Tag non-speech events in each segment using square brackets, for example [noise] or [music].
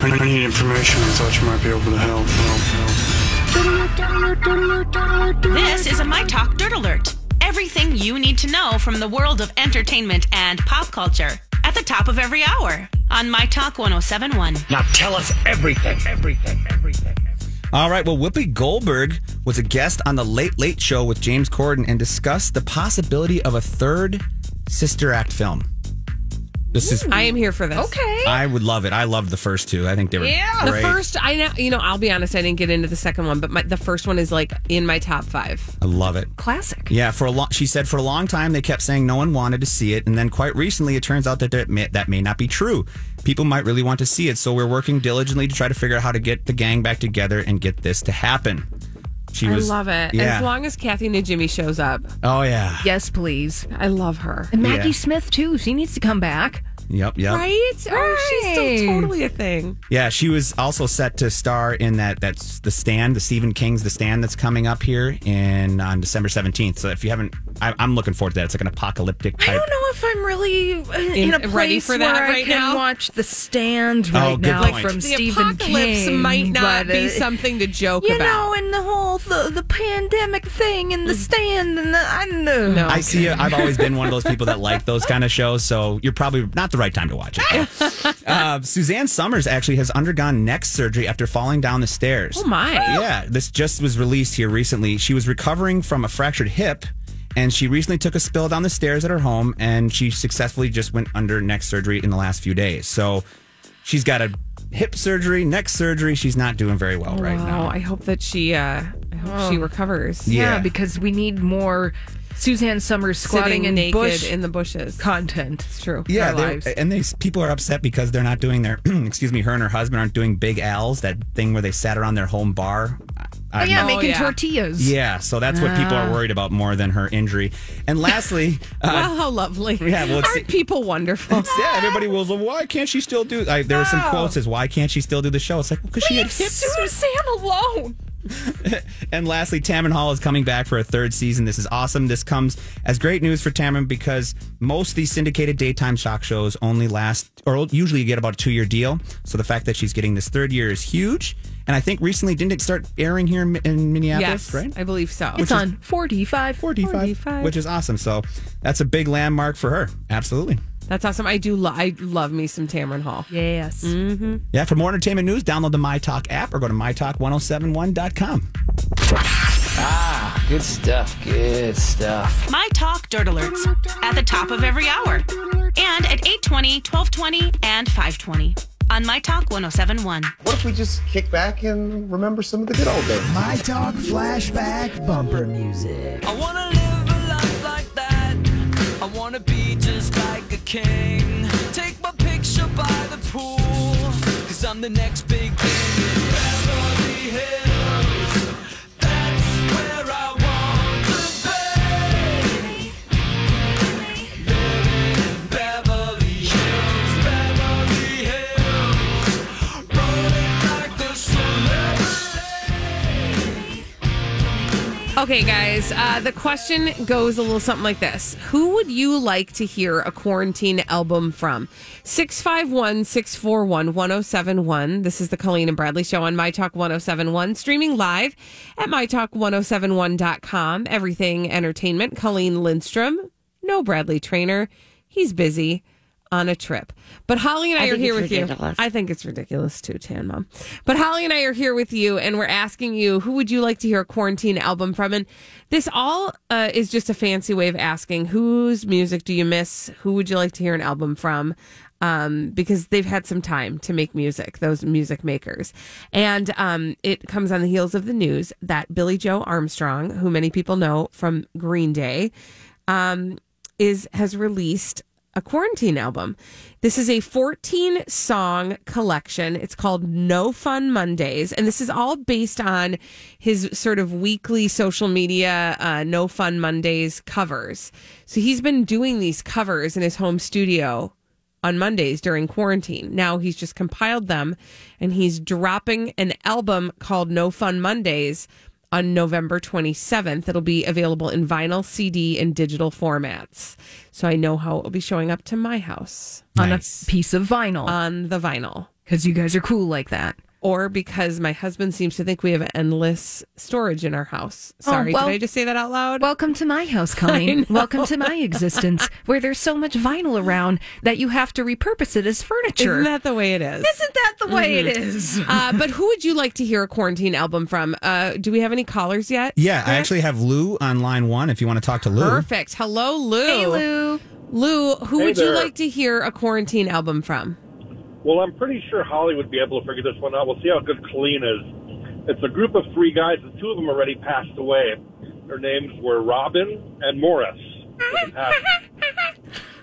I need information. I thought you might be able to help. help, help. This is a My Talk Dirt Alert. Everything you need to know from the world of entertainment and pop culture at the top of every hour on My Talk 1071. Now tell us everything, everything, everything. All right. Well, Whoopi Goldberg was a guest on the Late Late Show with James Corden and discussed the possibility of a third Sister Act film. This is. I am here for this. Okay. I would love it. I loved the first two. I think they were Yeah. The great. first, I know, you know, I'll be honest, I didn't get into the second one, but my, the first one is like in my top five. I love it. Classic. Yeah, for a long, she said for a long time they kept saying no one wanted to see it, and then quite recently it turns out that that may, that may not be true. People might really want to see it, so we're working diligently to try to figure out how to get the gang back together and get this to happen. She I was, love it. Yeah. As long as Kathy Najimy shows up, oh yeah. Yes, please. I love her. And Maggie Yeah. Smith too. She needs to come back. Yep. Yep. Right? Oh, she's still totally a thing. Yeah, she was also set to star in that. That's the Stand, the Stephen King's The Stand that's coming up here in on December seventeenth. So if you haven't, I, I'm looking forward to that. It's like an apocalyptic I don't know if I'm really in, In- a place ready for that where I right can now? watch The Stand right Oh, right good now point. from The Stephen apocalypse King. might not but, be uh, something to joke You about. know, and the whole the, the pandemic thing and the stand and the I don't know. No. I see. I've always been one of those [laughs] people that like those kind of shows, so you're probably not the right time to watch it. [laughs] uh, Suzanne Somers actually has undergone neck surgery after falling down the stairs. Oh, my. Yeah, this just was released here recently. She was recovering from a fractured hip. And she recently took a spill down the stairs at her home, and she successfully just went under neck surgery in the last few days. So she's got a hip surgery, neck surgery. She's not doing very well right wow. now. I hope that she, uh, I hope she recovers. yeah. Yeah. because we need more Suzanne Somers squatting Sitting in naked bush in the bushes. content. It's true. Yeah, our lives. and they people are upset because they're not doing their [clears throat] excuse me, her and her husband aren't doing Big Al's that thing where they sat around their home bar. Oh yeah, Oh, making yeah. tortillas. yeah. So that's what people are worried about more than her injury. And lastly, [laughs] uh, Wow, how lovely. Yeah, well, it's- Aren't people wonderful? yeah, everybody was well, why can't she still do? I, there were some quotes as why can't she still do the show? It's like because she had Leave hips. Suzanne alone. [laughs] And lastly, Tamron Hall is coming back for a third season. This is awesome. This comes as great news for Tamron because most of these syndicated daytime shock shows only last, or usually you get about a two year deal. So the fact that she's getting this third year is huge. And I think recently, didn't it start airing here in, in Minneapolis, yes, right? I believe so. It's on 45. 45, 45. which is awesome. So that's a big landmark for her. Absolutely. That's awesome. I do. Lo- I love me some Tamron Hall. Yes. Yeah, for more entertainment news, download the MyTalk app or go to mytalk1071.com. Ah, good stuff, good stuff. My Talk Dirt Alerts at the top of every hour and at 820, 1220, and 520 on My Talk 1071. What if we just kick back and remember some of the good old days? My Talk Flashback Bumper Music. I wanna live wanna be just like a king. Take my picture by the pool. Cause I'm the next big thing in Beverly Hills. Okay, guys. Uh, the question goes a little something like this Who would you like to hear a quarantine album from? 651 641 1071. This is the Colleen and Bradley Show on My Talk 1071, streaming live at MyTalk1071.com. Everything Entertainment. Colleen Lindstrom. No Bradley Traynor. He's busy. On a trip. But Holly and I, I are here with ridiculous. you. I think it's ridiculous too, Tan Mom. But Holly and I are here with you, and we're asking you who would you like to hear a quarantine album from? And this all uh, is just a fancy way of asking whose music do you miss? Who would you like to hear an album from? Um, because they've had some time to make music, those music makers. And um, it comes on the heels of the news that Billie Joe Armstrong, who many people know from Green Day, um, is has released a quarantine album. This is a 14 song collection. It's called No Fun Mondays. And this is all based on his sort of weekly social media uh, No Fun Mondays covers. So he's been doing these covers in his home studio on Mondays during quarantine. Now he's just compiled them and he's dropping an album called No Fun Mondays on November 27th. It'll be available in vinyl, CD, and digital formats. So I know how it will be showing up to my house on a piece of vinyl. on the vinyl. Because you guys are cool like that. Or because my husband seems to think we have endless storage in our house. Oh, Sorry, well- did I just say that out loud? Welcome to my house, [laughs] Colleen. Welcome to my existence, [laughs] where there's so much vinyl around that you have to repurpose it as furniture. Isn't that the way it is? Isn't that the way it Mhm. is? [laughs] uh, but who would you like to hear a quarantine album from? Uh, do we have any callers yet? Yeah, I actually have Lou on line one. If you want to talk to Lou, Perfect. Hello, Lou. Hey, Lou. Lou, who Hey would you like to hear a quarantine album from? Well, I'm pretty sure Holly would be able to figure this one out. We'll see how good Colleen is. It's a group of three guys, and two of them already passed away. Their names were Robin and Morris.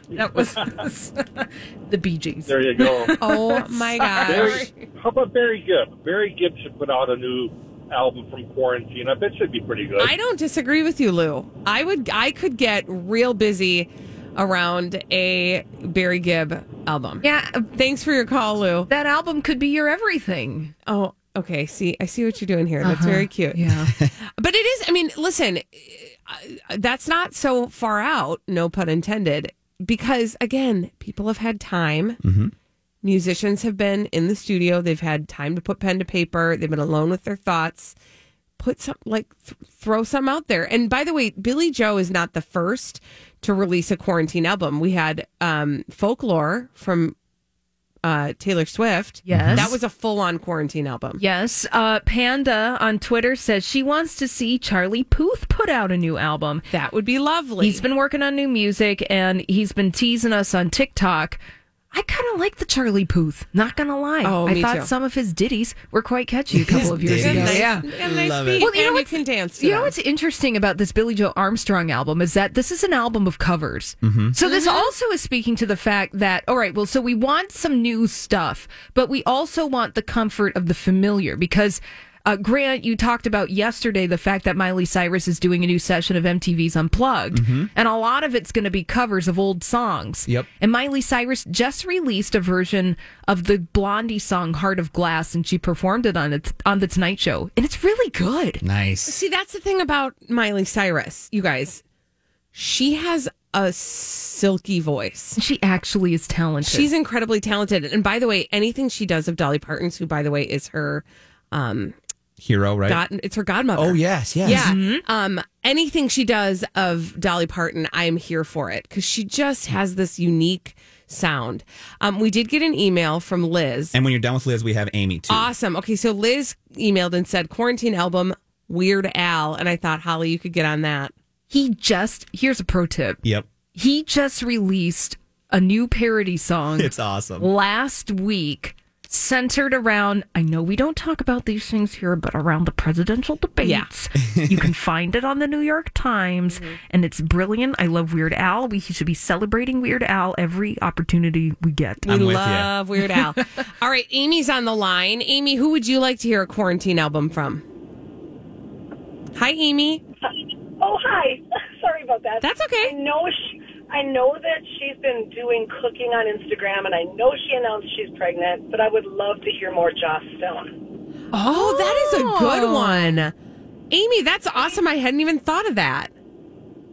That was [laughs] the Bee Gees. There you go. [laughs] Oh my gosh. Barry, how about Barry Gibb? Barry Gibb should put out a new album from quarantine. I bet it should be pretty good. I don't disagree with you, Lou. I would I could get real busy around a Barry Gibb album. Yeah, Thanks for your call, Lou. that album could be your everything. Oh, okay. See, I see what you're doing here. That's Uh-huh. very cute. Yeah. [laughs] But it is, I mean, listen, uh, that's not so far out, no pun intended, because again, people have had time. Musicians have been in the studio. They've had time to put pen to paper. They've been alone with their thoughts. Put some, like, th- throw some out there. And by the way, Billie Joe is not the first to release a quarantine album. We had um, Folklore from uh, Taylor Swift. Yes. That was a full on quarantine album. Yes. Uh, Panda on Twitter says she wants to see Charlie Puth put out a new album. That would be lovely. He's been working on new music and he's been teasing us on TikTok. I kind of like the Charlie Puth, not gonna lie. Oh, I me thought too. some of his ditties were quite catchy a couple of years ago. Nice. Yeah. And nice Love beat, it. Well, you know and you what's- can dance You know what's interesting about this Billie Joe Armstrong album is that this is an album of covers. Mm-hmm. So this mm-hmm. also is speaking to the fact that all right, well, so we want some new stuff, but we also want the comfort of the familiar because. Uh, Grant, you talked about yesterday the fact that Miley Cyrus is doing a new session of MTV's Unplugged, and a lot of it's going to be covers of old songs. Yep. And Miley Cyrus just released a version of the Blondie song "Heart of Glass," and she performed it on it on the Tonight Show, and it's really good. nice. See, that's the thing about Miley Cyrus, you guys. She has a silky voice. She actually is talented. She's incredibly talented. And by the way, anything she does of Dolly Parton's, who by the way is her um Hero, right? god it's her godmother. oh yes, yes. Yeah. Um anything she does of Dolly Parton, I'm here for it cuz she just has this unique sound. Um we did get an email from Liz. And when you're done with Liz, we have Amy too. Awesome. Okay, so Liz emailed and said quarantine album Weird Al and I thought Holly you could get on that. he just here's a pro tip. Yep, He just released a new parody song it's awesome. last week centered around I know we don't talk about these things here but around the presidential debates. you can find it on the New York Times mm-hmm. and it's brilliant. I love Weird Al. We should be celebrating Weird Al every opportunity we get. We I'm with ya. love Weird Al. [laughs] All right, Amy's on the line. Amy, who would you like to hear a quarantine album from? Hi, Amy. Oh, hi. [laughs] Sorry about that. That's okay. I know she, I know that she's been doing cooking on Instagram, and I know she announced she's pregnant. But I would love to hear more Joss Stone. Oh, that is a good one. Amy, that's awesome. I hadn't even thought of that.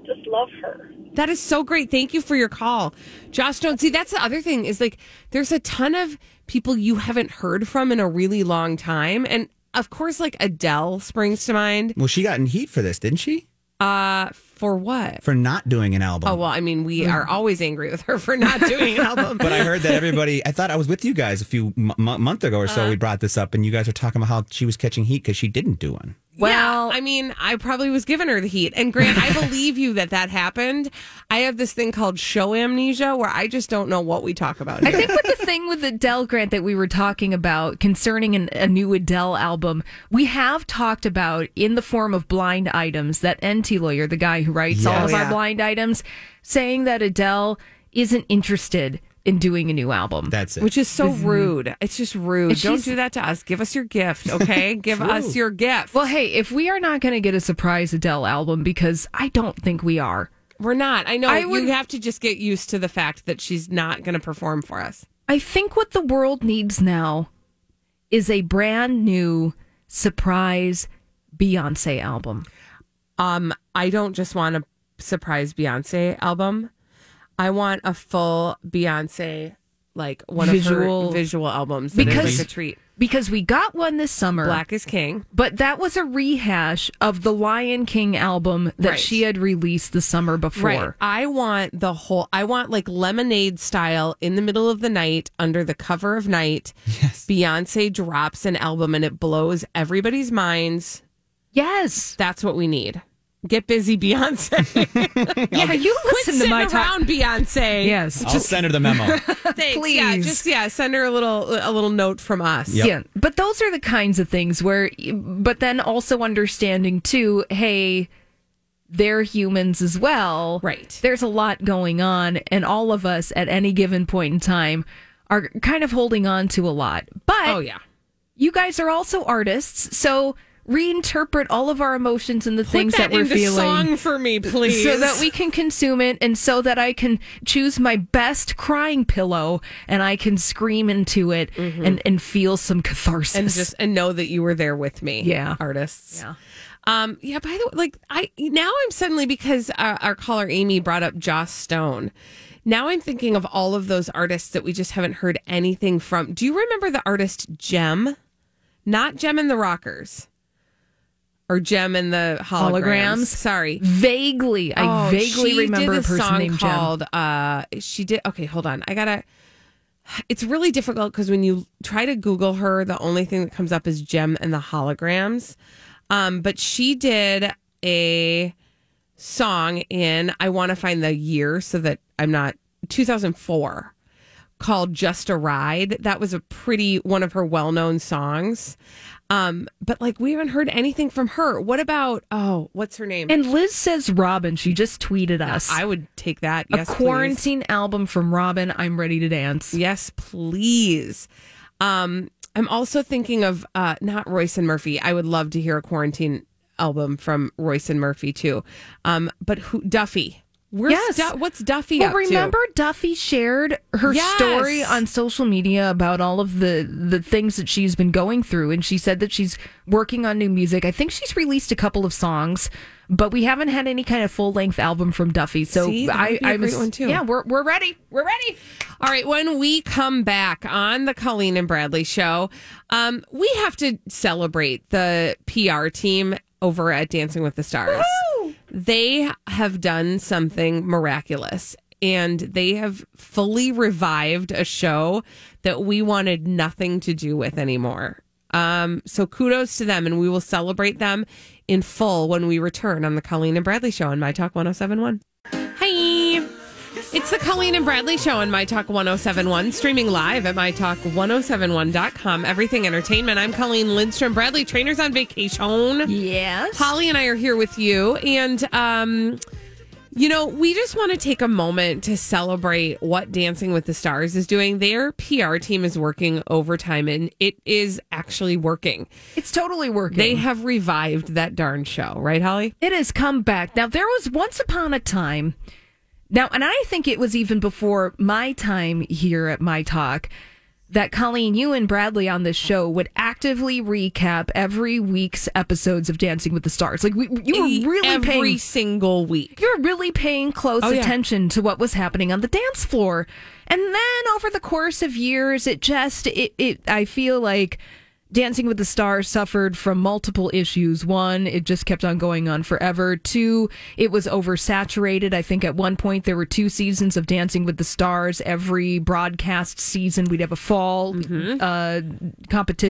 Just love her. That is so great. Thank you for your call. Josh Stone. See, that's the other thing is like there's a ton of people you haven't heard from in a really long time. And of course, like Adele springs to mind. Well, she got in heat for this, didn't she? Uh For what? for not doing an album. Oh well, I mean, we are always angry with her for not doing an album. [laughs] But I heard that everybody. I thought I was with you guys a few m- m- month ago or so. Uh-huh. we brought this up, and you guys were talking about how she was catching heat because she didn't do one. Well, I mean, I probably was giving her the heat. And Grant, I [laughs] believe you that that happened. I have this thing called show amnesia where I just don't know what we talk about. I think with the [laughs] thing with Adele Grant that we were talking about concerning an, a new Adele album, we have talked about in the form of blind items that Enty lawyer, the guy who writes all of Oh, our blind items, saying that Adele isn't interested in doing a new album. That's it. Which is so rude. It's just rude. And Don't she's- do that to us. Give us your gift, okay? [laughs] Give us your gift. Well, hey, if we are not going to get a surprise Adele album, because I don't think we are. We're not. I know I would- you have to just get used to the fact that she's not going to perform for us. I think what the world needs now is a brand new surprise Beyonce album. Um, I don't just want a surprise Beyonce album. I want a full Beyonce, like one Visual- of her visual albums. Because- like a treat. Because we got one this summer. Black is King. But that was a rehash of the Lion King album that Right. she had released the summer before. Right. I want the whole. I want like lemonade style in the middle of the night under the cover of night. Yes. Beyonce drops an album and it blows everybody's minds. Yes. That's what we need. Get busy, Beyonce. [laughs] Yeah, you Quit listen to my talk. around, Beyonce. Yes. I'll send her the memo. [laughs] Thanks. Yeah, just yeah, send her a little a little note from us. Yep. Yeah, but those are the kinds of things where, but then also understanding too, hey, they're humans as well. Right. There's a lot going on, and all of us at any given point in time are kind of holding on to a lot. But Oh yeah. you guys are also artists, so reinterpret all of our emotions and the Put things that that, we're into feeling. song for me, please. So that we can consume it and so that I can choose my best crying pillow and I can scream into it and, and feel some catharsis. Mm-hmm. and just and know that you were there with me. Yeah. artists. Yeah. Um. Yeah. By the way, like I now I'm suddenly because uh, our caller Amy brought up Joss Stone. Now I'm thinking of all of those artists that we just haven't heard anything from. Do you remember the artist Jem? Not Jem and the Rockers. Or Jem and the holograms. Holograms? Sorry. vaguely, I Oh, vaguely she remember did a person song named called uh she did okay hold on i gotta it's really difficult because when you try to google her the only thing that comes up is Jem and the holograms um but she did a song in i want to find the year so that i'm not 2004 called just a ride that was a pretty one of her well-known songs um but like we haven't heard anything from her what about oh what's her name And Liz says Robyn. She just tweeted us. I would take that. a Yes, please. quarantine album from Robyn. I'm ready to dance. Yes, please. Um, I'm also thinking of uh, not Róisín Murphy. I would love to hear a quarantine album from Róisín Murphy too. Um, but who Duffy? Where's Yes. Du- what's Duffy Well, up to? remember Duffy shared her Yes. story on social media about all of the the things that she's been going through, and she said that she's working on new music. I think she's released a couple of songs, but we haven't had any kind of full length album from Duffy. So See, I, would be a I great was, one, too. Yeah, we're we're ready. We're ready. All right, when we come back on the Colleen and Bradley show, um, we have to celebrate the PR team over at Dancing with the Stars. They have done something miraculous and they have fully revived a show that we wanted nothing to do with anymore. Um, so kudos to them and we will celebrate them in full when we return on the Colleen and Bradley show on My Talk 1071. It's the Colleen and Bradley Show on My Talk 1071, streaming live at MyTalk1071.com. Everything Entertainment. I'm Colleen Lindstrom. Bradley, Traynor's on vacation. Yes. Holly and I are here with you. And, um, you know, we just want to take a moment to celebrate what Dancing with the Stars is doing. Their PR team is working overtime and it is actually working. It's totally working. They have revived that darn show, right, Holly? It has come back. Now, there was once upon a time, now, and I think it was even before my time here at My Talk, that Colleen, you and Bradley on this show would actively recap every week's episodes of Dancing with the Stars. Like, we, you were really paying Every paying. single week. You were really paying close Oh, yeah. attention to what was happening on the dance floor. And then over the course of years, it just, it, it I feel like Dancing with the Stars suffered from multiple issues. One, it just kept on going on forever. Two, it was oversaturated. I think at one point there were two seasons of Dancing with the Stars. Every broadcast season, we'd have a fall uh, competition.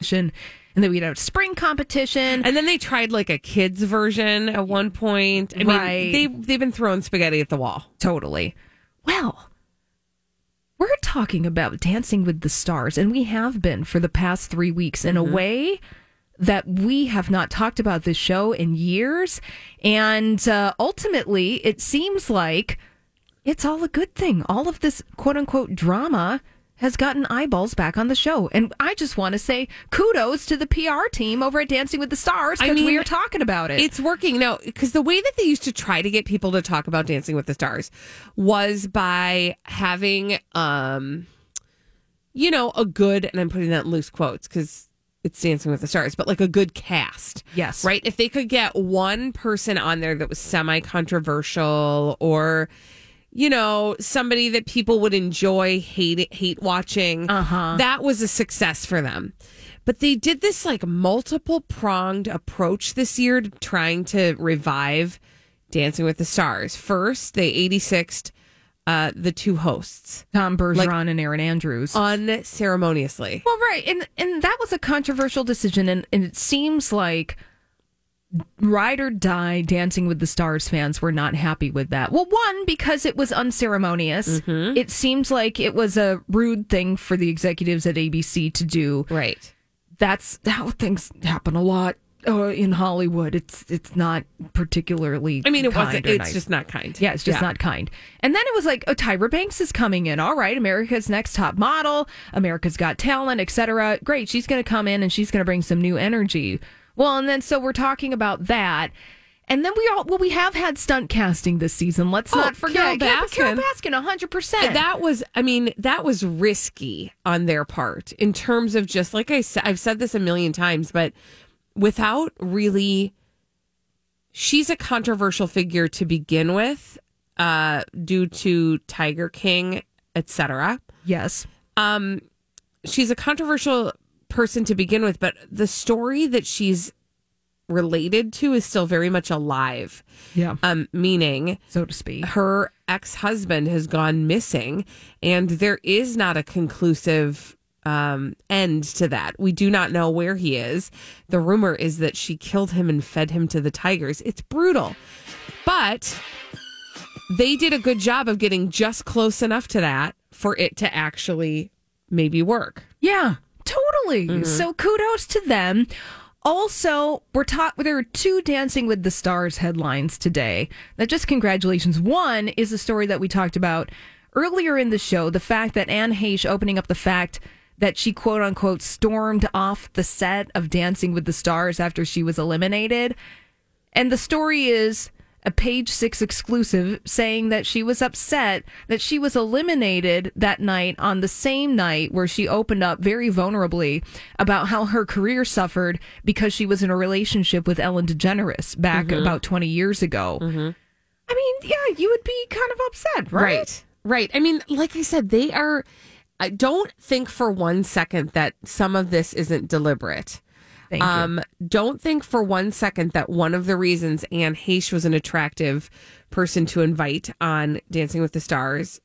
And then we'd have a spring competition. And then they tried like a kids version at one point. I mean, Right. they they've been throwing spaghetti at the wall. Totally. Well, we're talking about Dancing with the Stars, and we have been for the past three weeks in a way that we have not talked about this show in years. And uh, ultimately, it seems like it's all a good thing. All of this quote unquote drama has gotten eyeballs back on the show. And I just want to say kudos to the PR team over at Dancing with the Stars because we are talking about it. It's working now because the way that they used to try to get people to talk about Dancing with the Stars was by having, um, you know, a good, and I'm putting that in loose quotes because it's Dancing with the Stars, but like a good cast. Yes. Right? If they could get one person on there that was semi controversial or, you know, somebody that people would enjoy hate hate watching, Uh-huh. that was a success for them. But they did this like multiple pronged approach this year to trying to revive Dancing with the Stars. First, they 86'd uh, the two hosts Tom Bergeron and Erin Andrews. unceremoniously. Well, right, and and that was a controversial decision, and, and it seems like ride or die Dancing with the Stars fans were not happy with that. Well, one because it was unceremonious. It seems like it was a rude thing for the executives at ABC to do. Right. That's how things happen a lot uh, in Hollywood. It's it's not particularly. I mean, it wasn't. It's nice. just not kind. Yeah, it's just Yeah. not kind. And then it was like, oh, Tyra Banks is coming in. All right, America's Next Top Model, America's Got Talent, etc. Great, she's going to come in and she's going to bring some new energy. Well, and then so we're talking about that. And then we all well, we have had stunt casting this season. Let's Oh, not forget Carole but Carole Baskin. Baskin, hundred percent. That was, I mean, that was risky on their part in terms of just like I said, I've said this a million times, but without really, she's a controversial figure to begin with, uh, due to Tiger King, etc. Yes. Um, she's a controversial person to begin with, but the story that she's related to is still very much alive. Yeah. Um, meaning, so to speak, her ex husband has gone missing, and there is not a conclusive um, end to that. We do not know where he is. The rumor is that she killed him and fed him to the tigers. It's brutal, but they did a good job of getting just close enough to that for it to actually maybe work. Yeah, totally. Mhm. So kudos to them. Also, we're taught there are two Dancing with the Stars headlines today. That just congratulations. One is a story that we talked about earlier in the show. The fact that Anne Heche opening up the fact that she quote unquote stormed off the set of Dancing with the Stars after she was eliminated. And the story is a page six exclusive saying that she was upset that she was eliminated that night on the same night where she opened up very vulnerably about how her career suffered because she was in a relationship with Ellen DeGeneres back Mhm. about 20 years ago. I mean, yeah, you would be kind of upset, right? Right. Right. I mean, like I said, they are. I don't think for one second that some of this isn't deliberate. Thank you. um, Don't think for one second that one of the reasons Anne Heche was an attractive person to invite on Dancing with the Stars.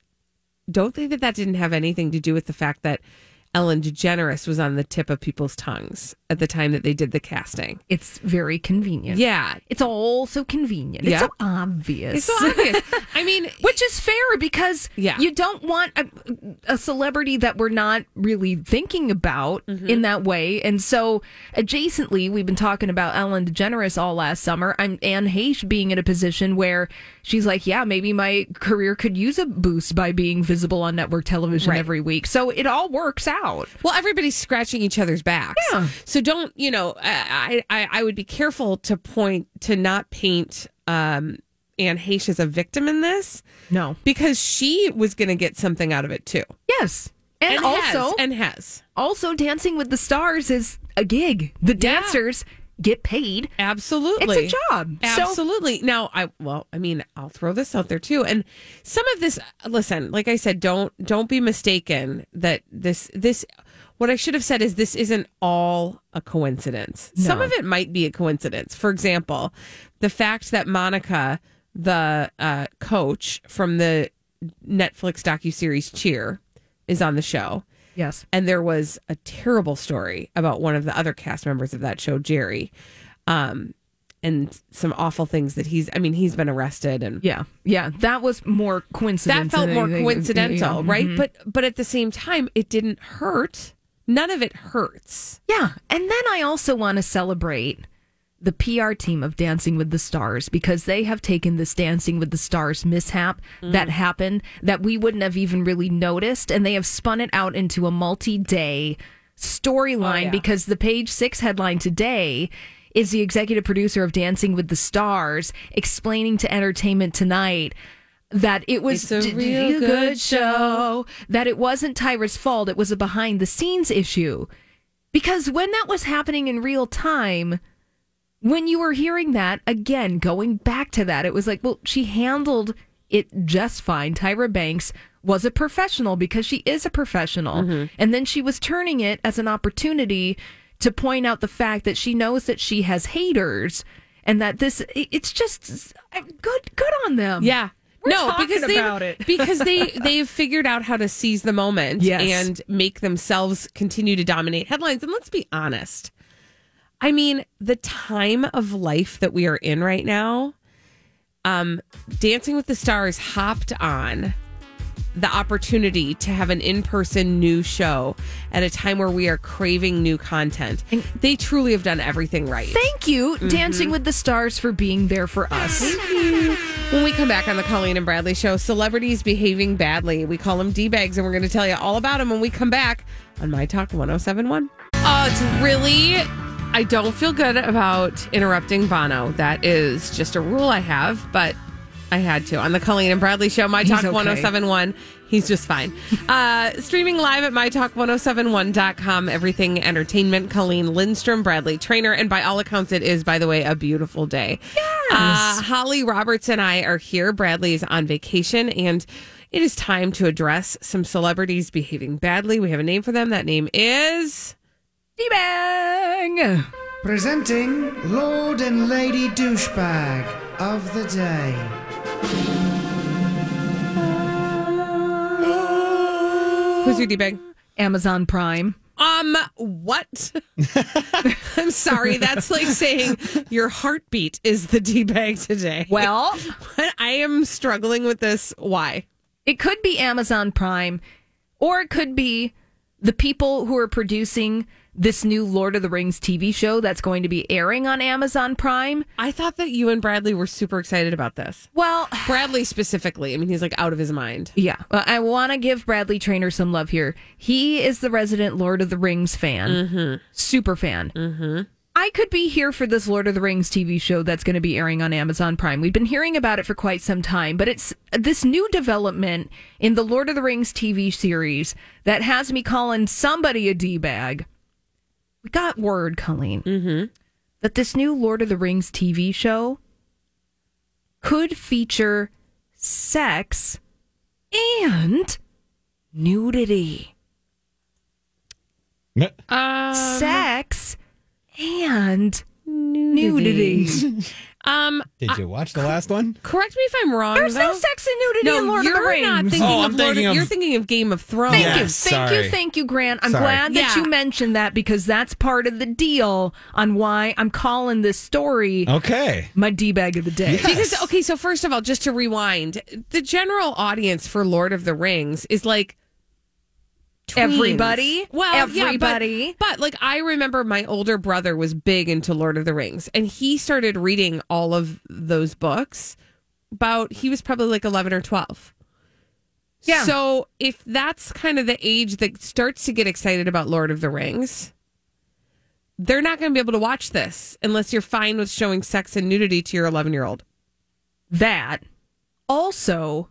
Don't think that that didn't have anything to do with the fact that Ellen DeGeneres was on the tip of people's tongues at the time that they did the casting. It's very convenient. Yeah. It's all so convenient. Yeah. It's so obvious. It's so obvious. I mean, [laughs] which is fair because Yeah. you don't want a, a celebrity that we're not really thinking about Mm-hmm. in that way. And so, adjacently, we've been talking about Ellen DeGeneres all last summer. I'm Anne Heche being in a position where she's like, yeah, maybe my career could use a boost by being visible on network television Right. every week. So it all works out. Well, everybody's scratching each other's backs. Yeah. So don't, you know, I, I, I would be careful to point to not paint um, Anne Heche as a victim in this. No. Because she was going to get something out of it too. Yes. And, And also, has, and has. also, Dancing with the Stars is a gig. The Yeah. dancers get paid. Absolutely. It's a job. So- Absolutely. now, I well, I mean, I'll throw this out there too. And some of this listen, like I said, don't don't be mistaken that this this what I should have said is this isn't all a coincidence. Some of it might be a coincidence. For example, the fact that Monica, the uh, coach from the Netflix docuseries Cheer, is on the show. Yes. And there was a terrible story about one of the other cast members of that show, Jerry. Um, and some awful things that he's I mean, he's been arrested and Yeah, yeah, that was more coincidence. that felt more coincidental, Yeah, right? mhm. But but at the same time, it didn't hurt. None of it hurts. yeah, and then I also want to celebrate the PR team of Dancing with the Stars because they have taken this Dancing with the Stars mishap mm. that happened that we wouldn't have even really noticed, and they have spun it out into a multi-day storyline oh, yeah. because the page six headline today is the executive producer of Dancing with the Stars explaining to Entertainment Tonight that it was It's a d- real d- good show. that it wasn't Tyra's fault, it was a behind the scenes issue. Because when that was happening in real time, when you were hearing that, again, going back to that, it was like, well, she handled it just fine. Tyra Banks was a professional because she is a professional. Mm-hmm. And then she was turning it as an opportunity to point out the fact that she knows that she has haters and that this it's just good, good on them. Yeah. We're no, because they because they [laughs] they've figured out how to seize the moment Yes. and make themselves continue to dominate headlines. And let's be honest. I mean, the time of life that we are in right now, um, Dancing with the Stars hopped on the opportunity to have an in-person new show at a time where we are craving new content. they truly have done everything right. Thank you, mm-hmm. Dancing with the Stars, for being there for us. When we come back on the Colleen and Bradley show, celebrities behaving badly. We call them D-bags, and we're going to tell you all about them when we come back on My Talk 1071. Oh, uh, it's really, I don't feel good about interrupting Bono. That is just a rule I have, but I had to. On the Colleen and Bradley show, My Talk okay. 1071. He's just fine. Uh, streaming live at mytalk1071.com. Everything entertainment. Colleen Lindstrom, Bradley Traynor. And by all accounts, it is, by the way, a beautiful day. Uh, Holly Roberts and I are here. Bradley is on vacation, and it is time to address some celebrities behaving badly. We have a name for them. That name is. D-Bang! Presenting Lord and Lady Douchebag of the Day. Who's your D-bag? Amazon Prime. Um, what? [laughs] I'm sorry. That's like saying your heartbeat is the D bag today. Well, I am struggling with this. Why? It could be Amazon Prime, or it could be the people who are producing this new Lord of the Rings TV show that's going to be airing on Amazon Prime. I thought that you and Bradley were super excited about this. Well, Bradley specifically. I mean, he's like out of his mind. Yeah, well, I want to give Bradley Traynor some love here. He is the resident Lord of the Rings fan, super fan. Mm-hmm. I could be here for this Lord of the Rings TV show that's going to be airing on Amazon Prime. We've been hearing about it for quite some time, but it's this new development in the Lord of the Rings TV series that has me calling somebody a d bag. We got word, Colleen, that this new Lord of the Rings TV show could feature sex and nudity. Um, sex and nudity. [laughs] [laughs] Um, Did you watch the last one? correct me if I'm wrong. There's no though. sex and nudity No, in Lord of you're the Rings. not thinking Oh, of I'm Lord thinking of, of- You're thinking of Game of Thrones. Thank Yes, you. Thank sorry. you. Thank you, Grant. I'm Sorry. glad that Yeah. you mentioned that because that's part of the deal on why I'm calling this story Okay. my D bag of the day. Because okay, so first of all, just to rewind, the general audience for Lord of the Rings is like tweens. Everybody? Well, Everybody? Yeah, but, but like I remember, my older brother was big into Lord of the Rings, and he started reading all of those books. About he was probably like eleven or twelve. Yeah. So if that's kind of the age that starts to get excited about Lord of the Rings, they're not going to be able to watch this unless you're fine with showing sex and nudity to your eleven year old. that also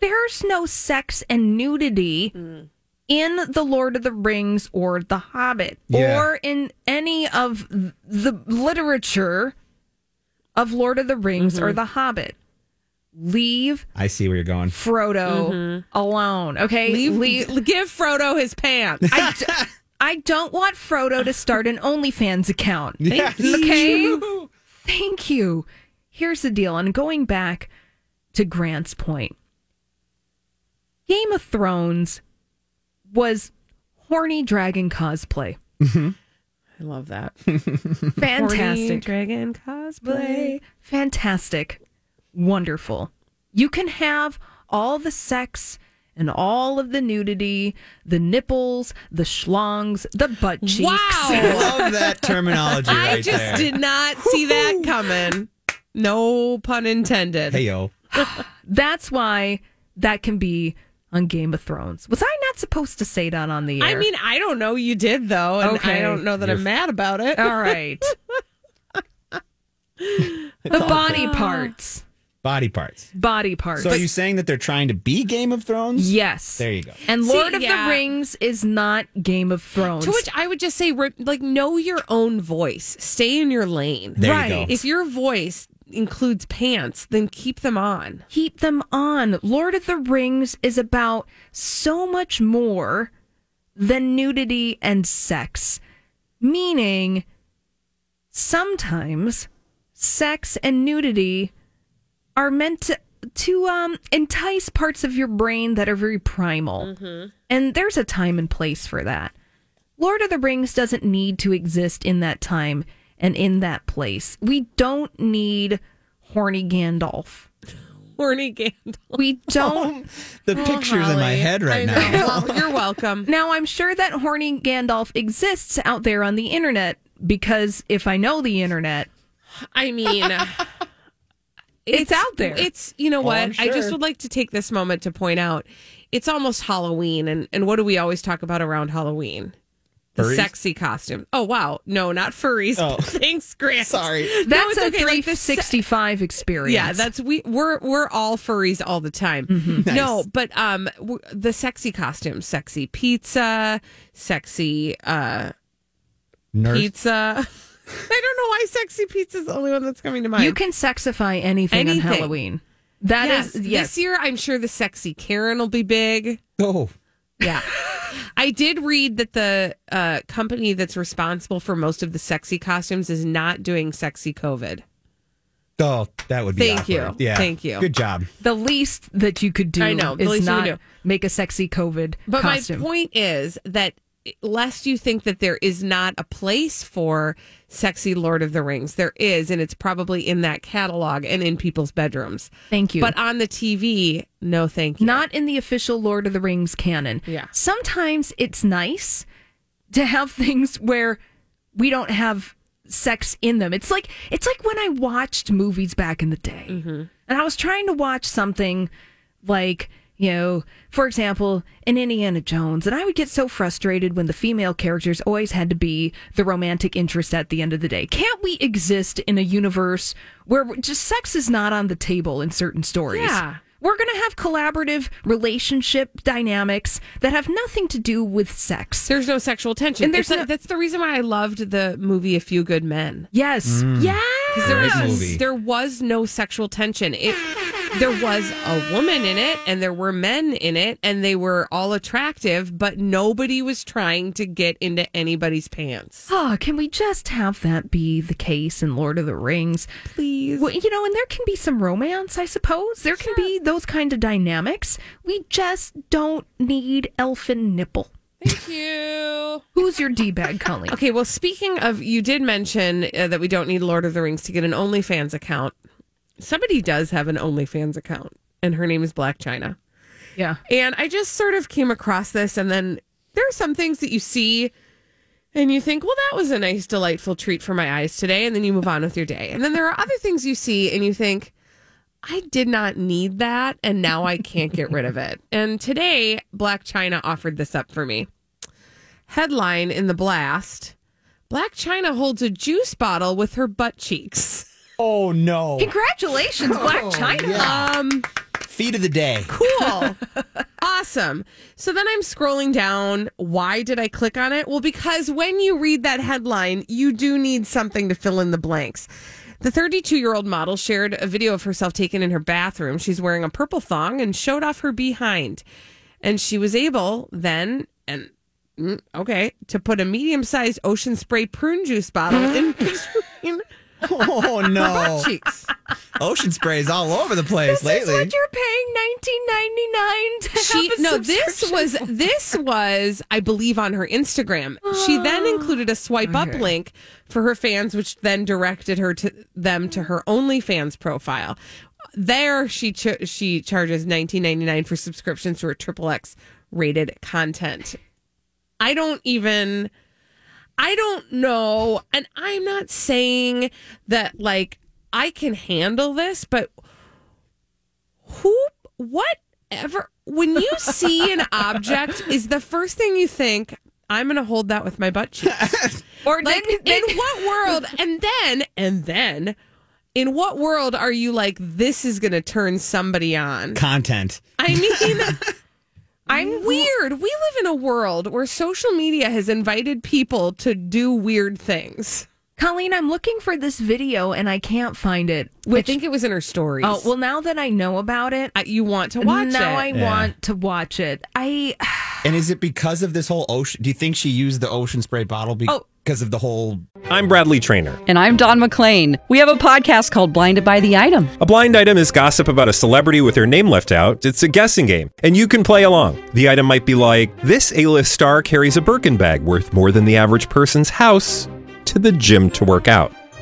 there's no sex and nudity mm. In the lord of the rings or the hobbit Yeah. or in any of the literature of lord of the rings or mm-hmm. the hobbit leave I see where you're going. frodo mm-hmm. alone okay Leave, [laughs] give Frodo his pants. I, d- [laughs] I don't want Frodo to start an OnlyFans account. [laughs] Yes. Okay. Thank you. Here's the deal. And going back to Grant's point, Game of Thrones was horny dragon cosplay. I love that. [laughs] Horny Fantastic. dragon cosplay. Fantastic. Wonderful. You can have all the sex and all of the nudity, the nipples, the schlongs, the butt cheeks. I Wow. love that terminology I right just there. did not see that coming. No pun intended. Hey yo. [sighs] That's why that can be on Game of Thrones. Was I not supposed to say that on the air? I mean, I don't know. You did though, and Okay. I don't know that I'm mad about it. all right. [laughs] the body parts. Body parts. Body parts. So are you saying that they're trying to be Game of Thrones? yes. There you go. And See, Lord of yeah. the Rings is not Game of Thrones. To which I would just say, like, know your own voice. Stay in your lane. There Right. you go. If your voice includes pants, then keep them on. keep them on. Lord of the Rings is about so much more than nudity and sex, meaning sometimes sex and nudity are meant to to um entice parts of your brain that are very primal. And there's a time and place for that. Lord of the Rings doesn't need to exist in that time and in that place. We don't need horny Gandalf. Horny Gandalf. We [laughs] don't. The pictures in my head right I now. [laughs] Well, you're welcome. Now, I'm sure that horny Gandalf exists out there on the internet because if I know the internet, I mean, [laughs] It's out there. It's you know Oh, what? I'm I just would like to take this moment to point out it's almost Halloween, and and what do we always talk about around Halloween? The Furries? sexy costume. Oh wow, no, not furries. Oh. [laughs] Thanks, Grant. Sorry. No, that's it's a okay. Like the se- 365 experience. Yeah, that's we we're we're all furries all the time. Mm-hmm. No, but um, w- the sexy costumes, sexy pizza, sexy uh Nurse. pizza. [laughs] I don't know why sexy pizza is the only one that's coming to mind. you can sexify anything, Anything. on Halloween. That yes, is yes. this year I'm sure the sexy Karen will be big. Oh. Yeah. I did read that the uh, company that's responsible for most of the sexy costumes is not doing sexy COVID. Oh, that would be Thank you. Yeah. Thank you. Good job. the least that you could do I know, the is least you could not do. make a sexy COVID But costume. my point is that lest you think that there is not a place for sexy Lord of the Rings, there is, and it's probably in that catalog and in people's bedrooms. Thank you. But on the TV, no thank you. not in the official Lord of the Rings canon. Yeah. Sometimes it's nice to have things where we don't have sex in them. It's like it's like when I watched movies back in the day. Mm-hmm. And I was trying to watch something like you know, for example, in Indiana Jones, and I would get so frustrated when the female characters always had to be the romantic interest at the end of the day. Can't we exist in a universe where just sex is not on the table in certain stories? Yeah. We're going to have collaborative relationship dynamics that have nothing to do with sex. There's no sexual tension. And there's no- like- that's the reason why I loved the movie A Few Good Men. Yes. Mm. Yes. Because there was movie. there was no sexual tension. It there was a woman in it and there were men in it and they were all attractive, but nobody was trying to get into anybody's pants. Oh, can we just have that be the case in Lord of the Rings? Please. Well, you know, and there can be some romance, I suppose. There can be those kind of dynamics. We just don't need elfin nipple. Thank you. [laughs] Who's your D bag, Colleen? Okay, well, speaking of, you did mention uh, that we don't need Lord of the Rings to get an OnlyFans account. Somebody does have an OnlyFans account, and her name is Blac Chyna. Yeah. And I just sort of came across this, and then there are some things that you see and you think, well, that was a nice, delightful treat for my eyes today. And then you move on with your day. And then there are other things you see, and you think, I did not need that, and now I can't get rid of it. [laughs] And today, Blac Chyna offered this up for me. Headline in the blast Blac Chyna holds a juice bottle with her butt cheeks. Oh no! Congratulations, Blac Chyna. Um, Feed of the day. cool. [laughs] awesome. So then I'm scrolling down. Why did I click on it? Well, because when you read that headline, you do need something to fill in the blanks. The 32 year old model shared a video of herself taken in her bathroom. She's wearing a purple thong and showed off her behind. And she was able then, and mm, okay, to put a medium sized ocean spray prune juice bottle in [laughs] between Oh [laughs] no! butt cheeks. Ocean sprays all over the place This lately. is what you're paying nineteen ninety nine to she have a no this was this was i believe on her instagram she then ah. included a swipe up link for her fans which then directed her to them to her onlyfans profile there she ch- she charges 19.99 for subscriptions to her triple x rated content i don't even i don't know and i'm not saying that like i can handle this but who whatever when you see an [laughs] object is the first thing you think i'm gonna hold that with my butt cheeks. [laughs] Or like then, then in what world and then and then in what world are you like this is gonna turn somebody on? Content. i mean [laughs] i'm weird we live in a world where social media has invited people to do weird things Colleen, I'm looking for this video and I can't find it. i think it was in her stories oh well, now that I know about it, Uh, you want to watch now it Now I Yeah. want to watch it. I And is it because of this whole ocean? Do you think she used the ocean spray bottle Oh. because of the whole? I'm Bradley Traynor. And I'm Don McClain. We have a podcast called Blinded by the Item. A blind item is gossip about a celebrity with their name left out. It's a guessing game, and you can play along. The item might be like this: A-list star carries a Birkin bag worth more than the average person's house to the gym to work out.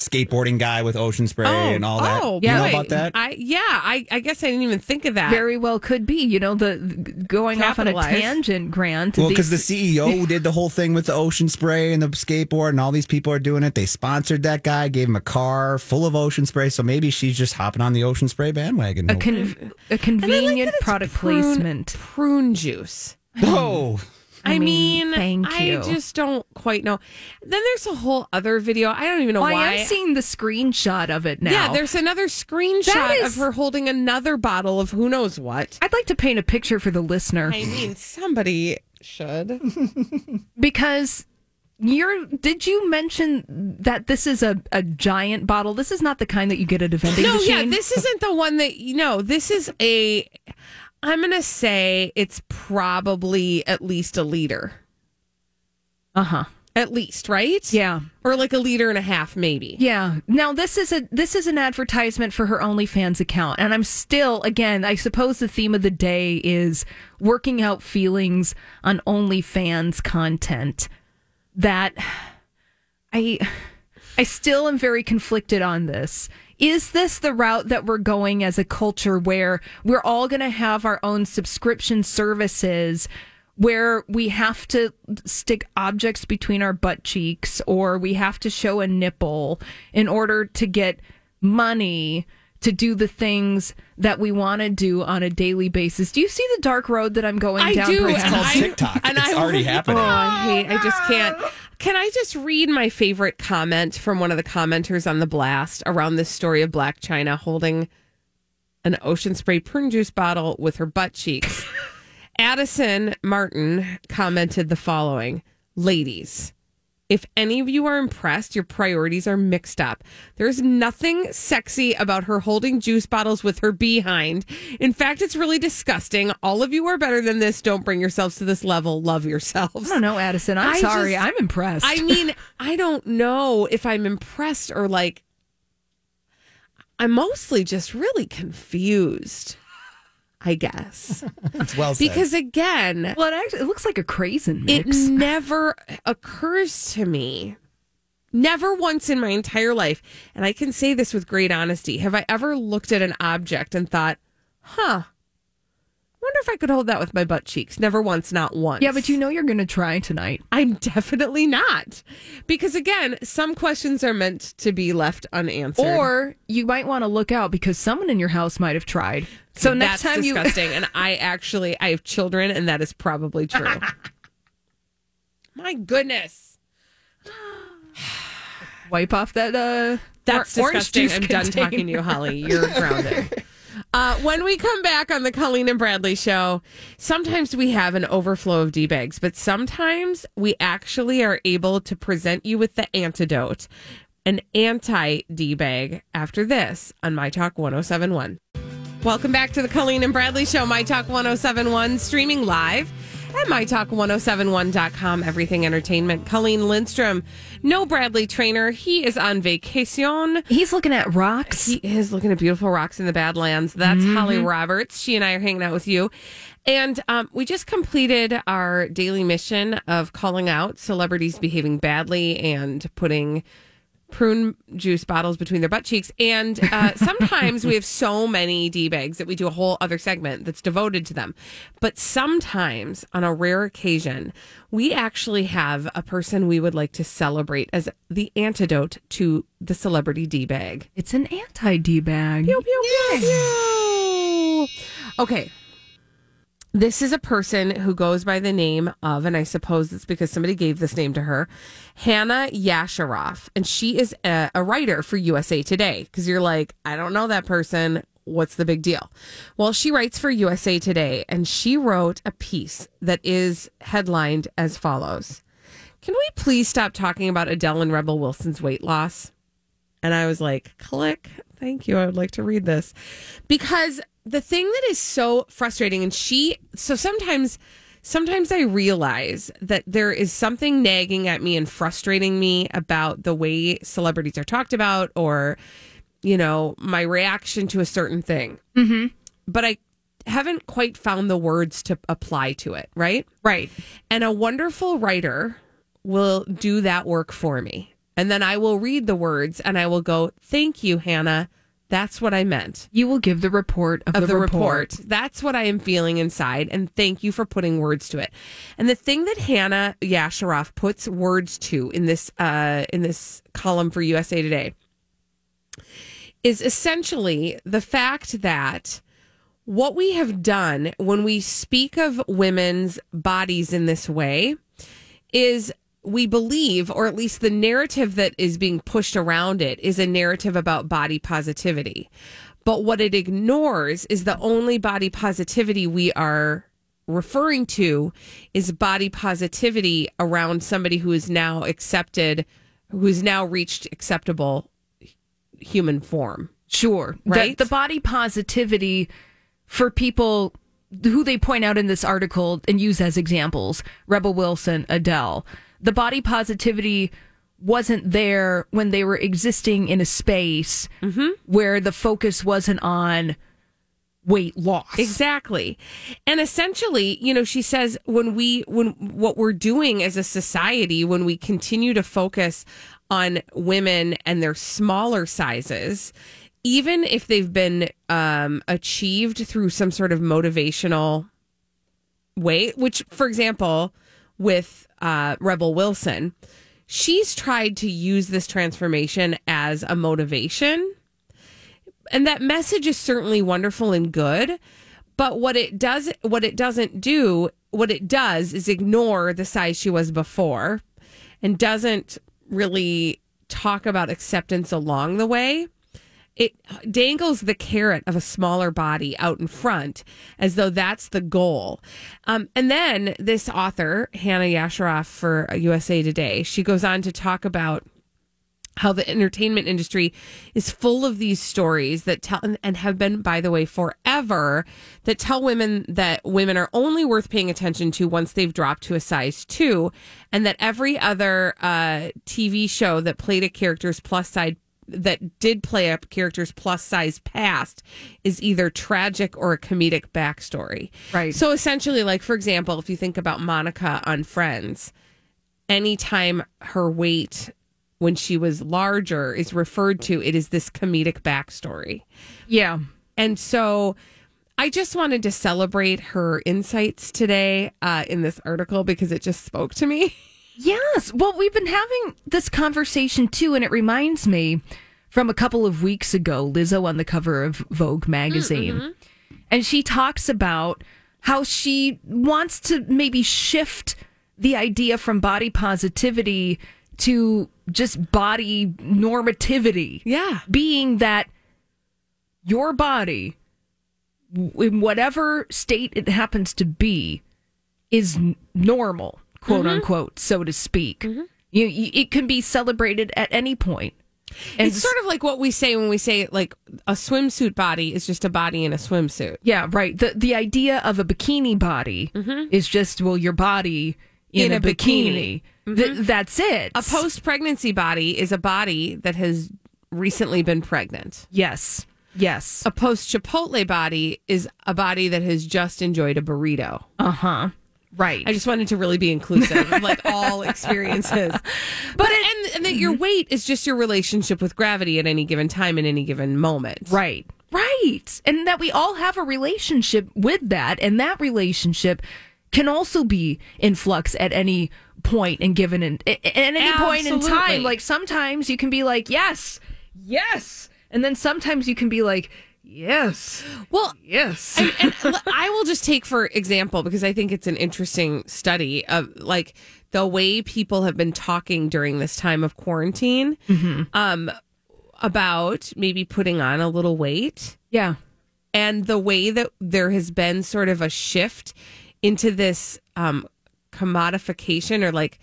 Skateboarding guy with ocean spray oh, and all that. Oh, you know boy. about that? I yeah, I, I guess I didn't even think of that. very well could be. You know, the going off on a tangent, Grant. Well, these- because [laughs] the CEO did the whole thing with the ocean spray and the skateboard, and all these people are doing it. They sponsored that guy, gave him a car full of ocean spray. So maybe she's just hopping on the ocean spray bandwagon. a, con- a convenient product prune- placement. prune juice. oh, I, mean, thank you. I just don't quite know. Then there's a whole other video. I don't even know Well, why. I am seeing the screenshot of it now. Yeah, there's another screenshot is- of her holding another bottle of who knows what. I'd like to paint a picture for the listener I mean, somebody should. [laughs] because you're. Did you mention that this is a, a giant bottle? This is not the kind that you get at a vending no, machine. yeah, this isn't the one that you know. This is a. I'm gonna say it's probably at least a liter. Uh huh. At least, right? Yeah. Or like a liter and a half, maybe. Yeah. Now this is a this is an advertisement for her OnlyFans account, and I'm still again. I suppose the theme of the day is working out feelings on OnlyFans content. That I I still am very conflicted on this. Is this the route that we're going as a culture where we're all going to have our own subscription services where we have to stick objects between our butt cheeks or we have to show a nipple in order to get money to do the things that we want to do on a daily basis. Do you see the dark road that I'm going I down? do. Bridget? and I- TikTok. and It's I- already happening. Oh, I hate. I just can't. Can I just read my favorite comment from one of the commenters on the blast around this story of Blac Chyna holding an ocean spray prune juice bottle with her butt cheeks? [laughs] Addison Martin commented the following Ladies, if any of you are impressed, your priorities are mixed up. There's nothing sexy about her holding juice bottles with her behind. In fact, it's really disgusting. All of you are better than this. Don't bring yourselves to this level. Love yourselves. I don't know, Addison. I'm I sorry. just- I'm impressed. I mean, I don't know if I'm impressed or like. I'm mostly just really confused. I guess It's well said. because again, well, it actually it looks like a craisin it never occurs to me. Never once in my entire life, and I can say this with great honesty, have I ever looked at an object and thought, huh, wonder if I could hold that with my butt cheeks. Never once, not once. yeah, but you know you're going to try tonight. I'm definitely not. Because again, some questions are meant to be left unanswered. Or you might want to look out because someone in your house might have tried. So next That's time you disgusting. and I actually I have children and that is probably true. [laughs] My goodness. [sighs] wipe off that uh That's or- orange disgusting. juice I'm done talking to you, Holly. You're grounded. [laughs] Uh, when we come back on the Colleen and Bradley show, sometimes we have an overflow of D bags, but sometimes we actually are able to present you with the antidote, an anti D bag after this on My Talk 1071. Welcome back to the Colleen and Bradley show, My Talk 1071, streaming live at mytalk1071.com, everything entertainment. Colleen Lindstrom, no Bradley Traynor. He is on vacation. He's looking at rocks. He is looking at beautiful rocks in the Badlands. That's Holly Roberts. She and I are hanging out with you. And um, we just completed our daily mission of calling out celebrities behaving badly and putting prune juice bottles between their butt cheeks. And uh, [laughs] sometimes we have so many D bags that we do a whole other segment that's devoted to them. But sometimes, on a rare occasion, we actually have a person we would like to celebrate as the antidote to the celebrity D bag. It's an anti D bag. Pew, pew, pew, pew. Okay. This is a person who goes by the name of, and I suppose it's because somebody gave this name to her, Hannah Yasharoff. And she is a, a writer for USA Today. Because you're like, I don't know that person. What's the big deal? Well, she writes for USA Today, and she wrote a piece that is headlined as follows Can we please stop talking about Adele and Rebel Wilson's weight loss? And I was like, click. Thank you. I would like to read this. Because the thing that is so frustrating, and she, so sometimes, sometimes I realize that there is something nagging at me and frustrating me about the way celebrities are talked about or, you know, my reaction to a certain thing. Mm-hmm. But I haven't quite found the words to apply to it, right? Right. And a wonderful writer will do that work for me. And then I will read the words and I will go, Thank you, Hannah. That's what I meant. You will give the report of, Of the, the report. report. That's what I am feeling inside. And thank you for putting words to it. And the thing that Hannah Yasharoff puts words to in this uh, in this column for USA Today is essentially the fact that what we have done when we speak of women's bodies in this way is we believe, or at least the narrative that is being pushed around it, is a narrative about body positivity. But what it ignores is the only body positivity we are referring to is body positivity around somebody who is now accepted, who's now reached acceptable human form. Sure. The- Right? The, body positivity for people who they point out in this article and use as examples Rebel Wilson, Adele. The body positivity wasn't there when they were existing in a space where the focus wasn't on weight loss. Exactly. And essentially, you know, she says when we when what we're doing as a society when we continue to focus on women and their smaller sizes, even if they've been um achieved through some sort of motivational way, which for example, with uh Rebel Wilson, she's tried to use this transformation as a motivation and that message is certainly wonderful and good. But what it does, what it doesn't do, what it does is ignore the size she was before, and doesn't really talk about acceptance along the way. It dangles the carrot of a smaller body out in front as though that's the goal. Um, and then this author, Hannah Yasharoff for USA Today, she goes on to talk about how the entertainment industry is full of these stories that tell and have been by the way forever that tell women that women are only worth paying attention to once they've dropped to a size 2 and that every other uh, TV show that played a character's plus side that did play up characters plus size past is either tragic or a comedic backstory. Right. So essentially, like for example, if you think about Monica on Friends, anytime her weight when she was larger is referred to, it is this comedic backstory. Yeah. And so I just wanted to celebrate her insights today uh, in this article because it just spoke to me. [laughs] Yes. Well, we've been having this conversation too, and it reminds me from a couple of weeks ago, Lizzo on the cover of Vogue magazine. Mm, mm-hmm. And she talks about how she wants to maybe shift the idea from body positivity to just body normativity. Yeah. Being that your body, in whatever state it happens to be, is normal, quote Mhm. unquote, so to speak. You, you, it can be celebrated at any point. And it's sort of like what we say when we say like a swimsuit body is just a body in a swimsuit. Yeah, right. The the idea of a bikini body is just well, your body in, a, bikini. Th- that's it. A post pregnancy body is a body that has recently been pregnant. Yes. Yes. A post Chipotle body is a body that has just enjoyed a burrito. Uh huh. Right. I just wanted to really be inclusive of like all [laughs] experiences. But and, and that your mm-hmm. weight is just your relationship with gravity at any given time in any given moment. Right. Right. And that we all have a relationship with that. And that relationship can also be in flux at any point and given in, at at any point in time. Like sometimes you can be like, yes, yes. And then sometimes you can be like, yes. Well, yes. and, and [laughs] I will just take for example because I think it's an interesting study of like the way people have been talking during this time of quarantine um, about maybe putting on a little weight. Yeah. And the way that there has been sort of a shift into this um, commodification or like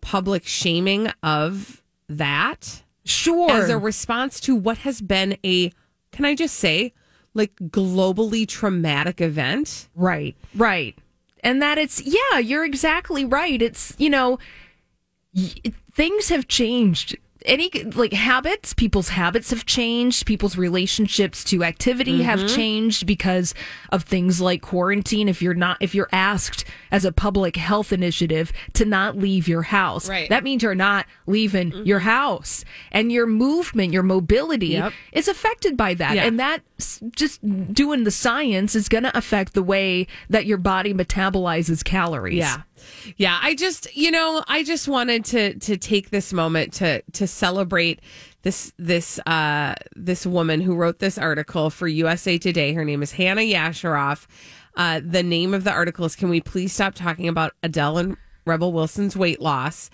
public shaming of that. Sure. As a response to what has been a, can I just say, like globally traumatic event. Right, right. And that it's, yeah, you're exactly right. It's, you know, y- things have changed. Any, like habits, people's habits have changed. People's relationships to activity have Mhm. changed because of things like quarantine. If you're not, if you're asked as a public health initiative to not leave your house, Right. that means you're not leaving your house. And your movement, your mobility Yep. is affected by that. Yeah. And that just doing the science is going to affect the way that your body metabolizes calories. Yeah. Yeah, I just, you know, I just wanted to to take this moment to to celebrate this this uh this woman who wrote this article for USA Today. Her name is Hannah Yasharoff. Uh the name of the article is Can we please stop talking about Adele and Rebel Wilson's weight loss?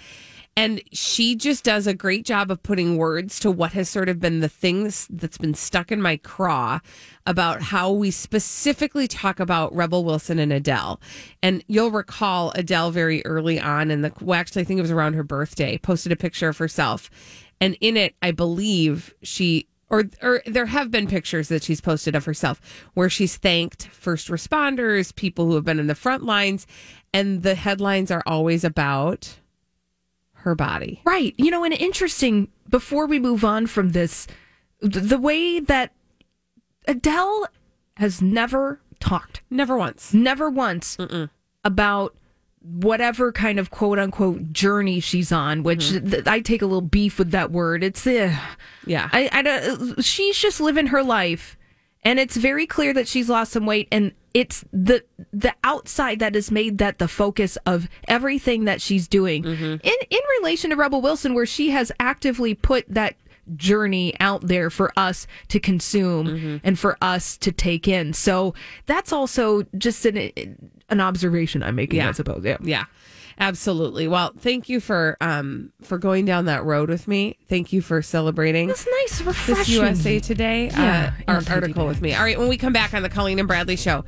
And she just does a great job of putting words to what has sort of been the things that's been stuck in my craw about how we specifically talk about Rebel Wilson and Adele. And you'll recall Adele very early on in the, well, actually, I think it was around her birthday, posted a picture of herself. And in it, I believe she, or, or there have been pictures that she's posted of herself where she's thanked first responders, people who have been in the front lines. And the headlines are always about her body. Right. You know, and interesting, before we move on from this, the way that Adele has never talked, Never once. never once about whatever kind of quote unquote journey she's on, which th- I take a little beef with that word. It's, uh, Yeah. I, I don't, she's just living her life. And it's very clear that she's lost some weight and it's the the outside that has made that the focus of everything that she's doing. In in relation to Rebel Wilson where she has actively put that journey out there for us to consume Mm-hmm. and for us to take in. So that's also just an an observation I'm making, I suppose. Yeah. Yeah. Absolutely. Well, thank you for um for going down that road with me. Thank you for celebrating It's nice, this. USA Today Yeah, uh, our article with me. All right, when we come back on the Colleen and Bradley show,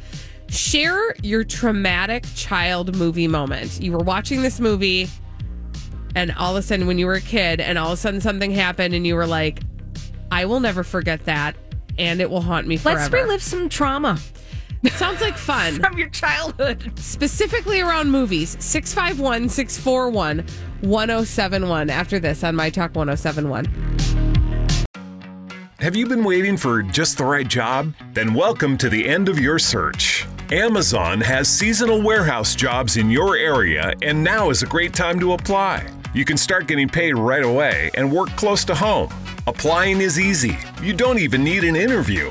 share your traumatic child movie moment. You were watching this movie and all of a sudden when you were a kid and all of a sudden something happened and you were like, I will never forget that and it will haunt me forever. Let's relive some trauma. Sounds like fun. [laughs] From your childhood. Specifically around movies. 651 641 1071. After this on My Talk 1071. Have you been waiting for just the right job? Then welcome to the end of your search. Amazon has seasonal warehouse jobs in your area, and now is a great time to apply. You can start getting paid right away and work close to home. Applying is easy. You don't even need an interview.